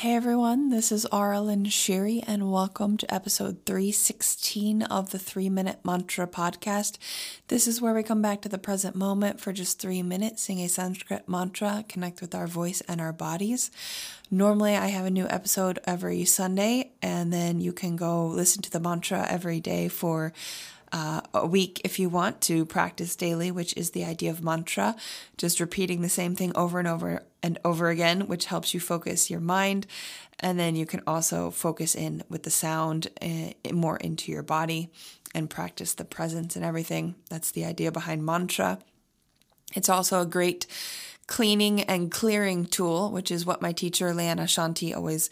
Hey everyone, this is Aaralyn Shiri, and welcome to episode 316 of the Three Minute Mantra podcast. This is where we come back to the present moment for just three minutes, sing a Sanskrit mantra, connect with our voice and our bodies. Normally, I have a new episode every Sunday, and then you can go listen to the mantra every day for uh, a week if you want to practice daily, which is the idea of mantra, just repeating the same thing over and over and over again, which helps you focus your mind. And then you can also focus in with the sound uh, more into your body and practice the presence and everything. That's the idea behind mantra. It's also a great cleaning and clearing tool, which is what my teacher Leanna Shanti always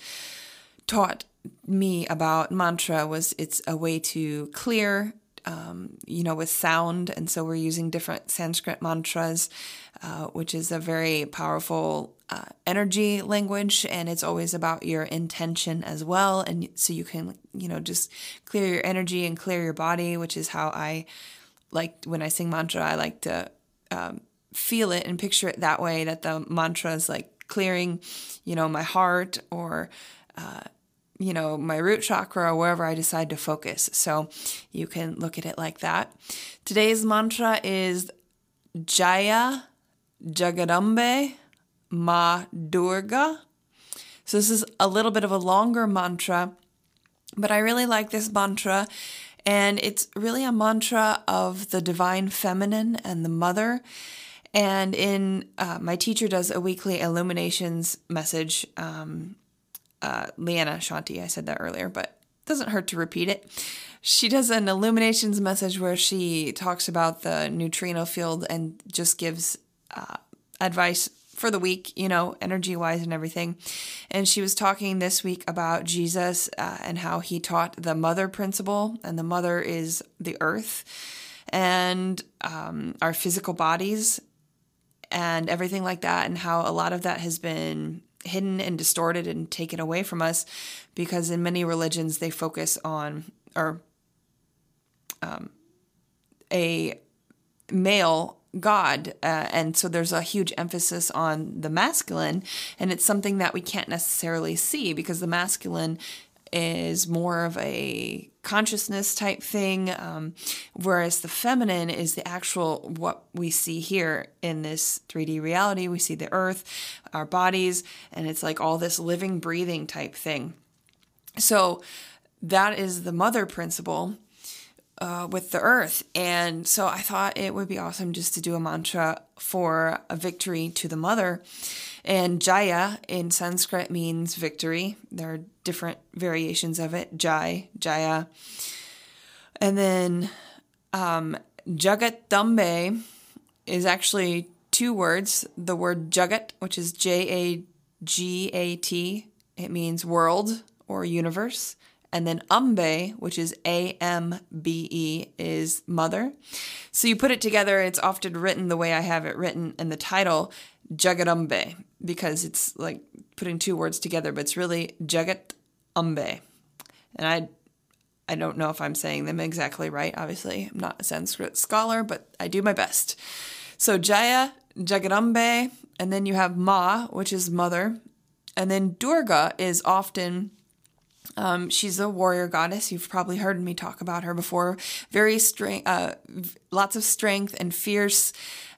taught me about mantra was it's a way to clear um, you know, with sound. And so we're using different Sanskrit mantras, uh, which is a very powerful uh, energy language. And it's always about your intention as well. And so you can, you know, just clear your energy and clear your body, which is how I like when I sing mantra, I like to um, feel it and picture it that way that the mantra is like clearing, you know, my heart or, uh, you know, my root chakra or wherever I decide to focus. So you can look at it like that. Today's mantra is Jaya Jagadambe Ma Durga. So this is a little bit of a longer mantra, but I really like this mantra. And it's really a mantra of the divine feminine and the mother. And in uh, my teacher does a weekly illuminations message. Um, uh, Leanna Shanti. I said that earlier, but it doesn't hurt to repeat it. She does an illuminations message where she talks about the neutrino field and just gives uh, advice for the week, you know, energy wise and everything. And she was talking this week about Jesus uh, and how he taught the mother principle, and the mother is the earth and um, our physical bodies and everything like that, and how a lot of that has been hidden and distorted and taken away from us because in many religions they focus on or um, a male God. Uh, and so there's a huge emphasis on the masculine. And it's something that we can't necessarily see because the masculine is more of a consciousness type thing, um, whereas the feminine is the actual what we see here in this 3D reality. We see the earth, our bodies, and it's like all this living, breathing type thing. So that is the mother principle. Uh, with the earth. And so I thought it would be awesome just to do a mantra for a victory to the mother. And Jaya in Sanskrit means victory. There are different variations of it Jai, Jaya. And then um, Jagat Dambe is actually two words. The word Jagat, which is J A G A T, it means world or universe. And then Ambe, which is A M B E, is mother. So you put it together, it's often written the way I have it written in the title, Jagadambe, because it's like putting two words together, but it's really Jagat Ambe. And I I don't know if I'm saying them exactly right. Obviously, I'm not a Sanskrit scholar, but I do my best. So Jaya, Jagadambe, and then you have Ma, which is mother. And then Durga is often um, she's a warrior goddess. You've probably heard me talk about her before. Very strength, uh, lots of strength and fierce,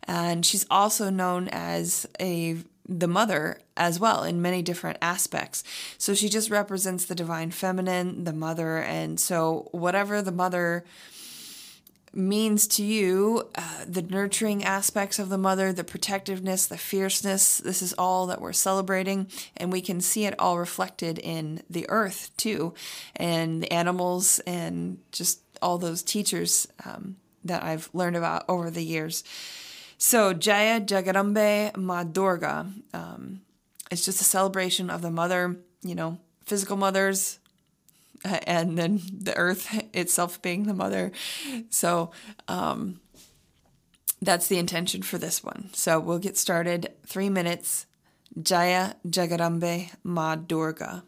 and she's also known as a the mother as well in many different aspects. So she just represents the divine feminine, the mother, and so whatever the mother means to you, uh, the nurturing aspects of the mother, the protectiveness, the fierceness, this is all that we're celebrating. And we can see it all reflected in the earth too, and the animals, and just all those teachers um, that I've learned about over the years. So Jaya Jagadambe Ma Durga. Um, it's just a celebration of the mother, you know, physical mothers, and then the earth itself being the mother. So um, that's the intention for this one. So we'll get started. Three minutes. Jaya Jagadambe Ma Durga.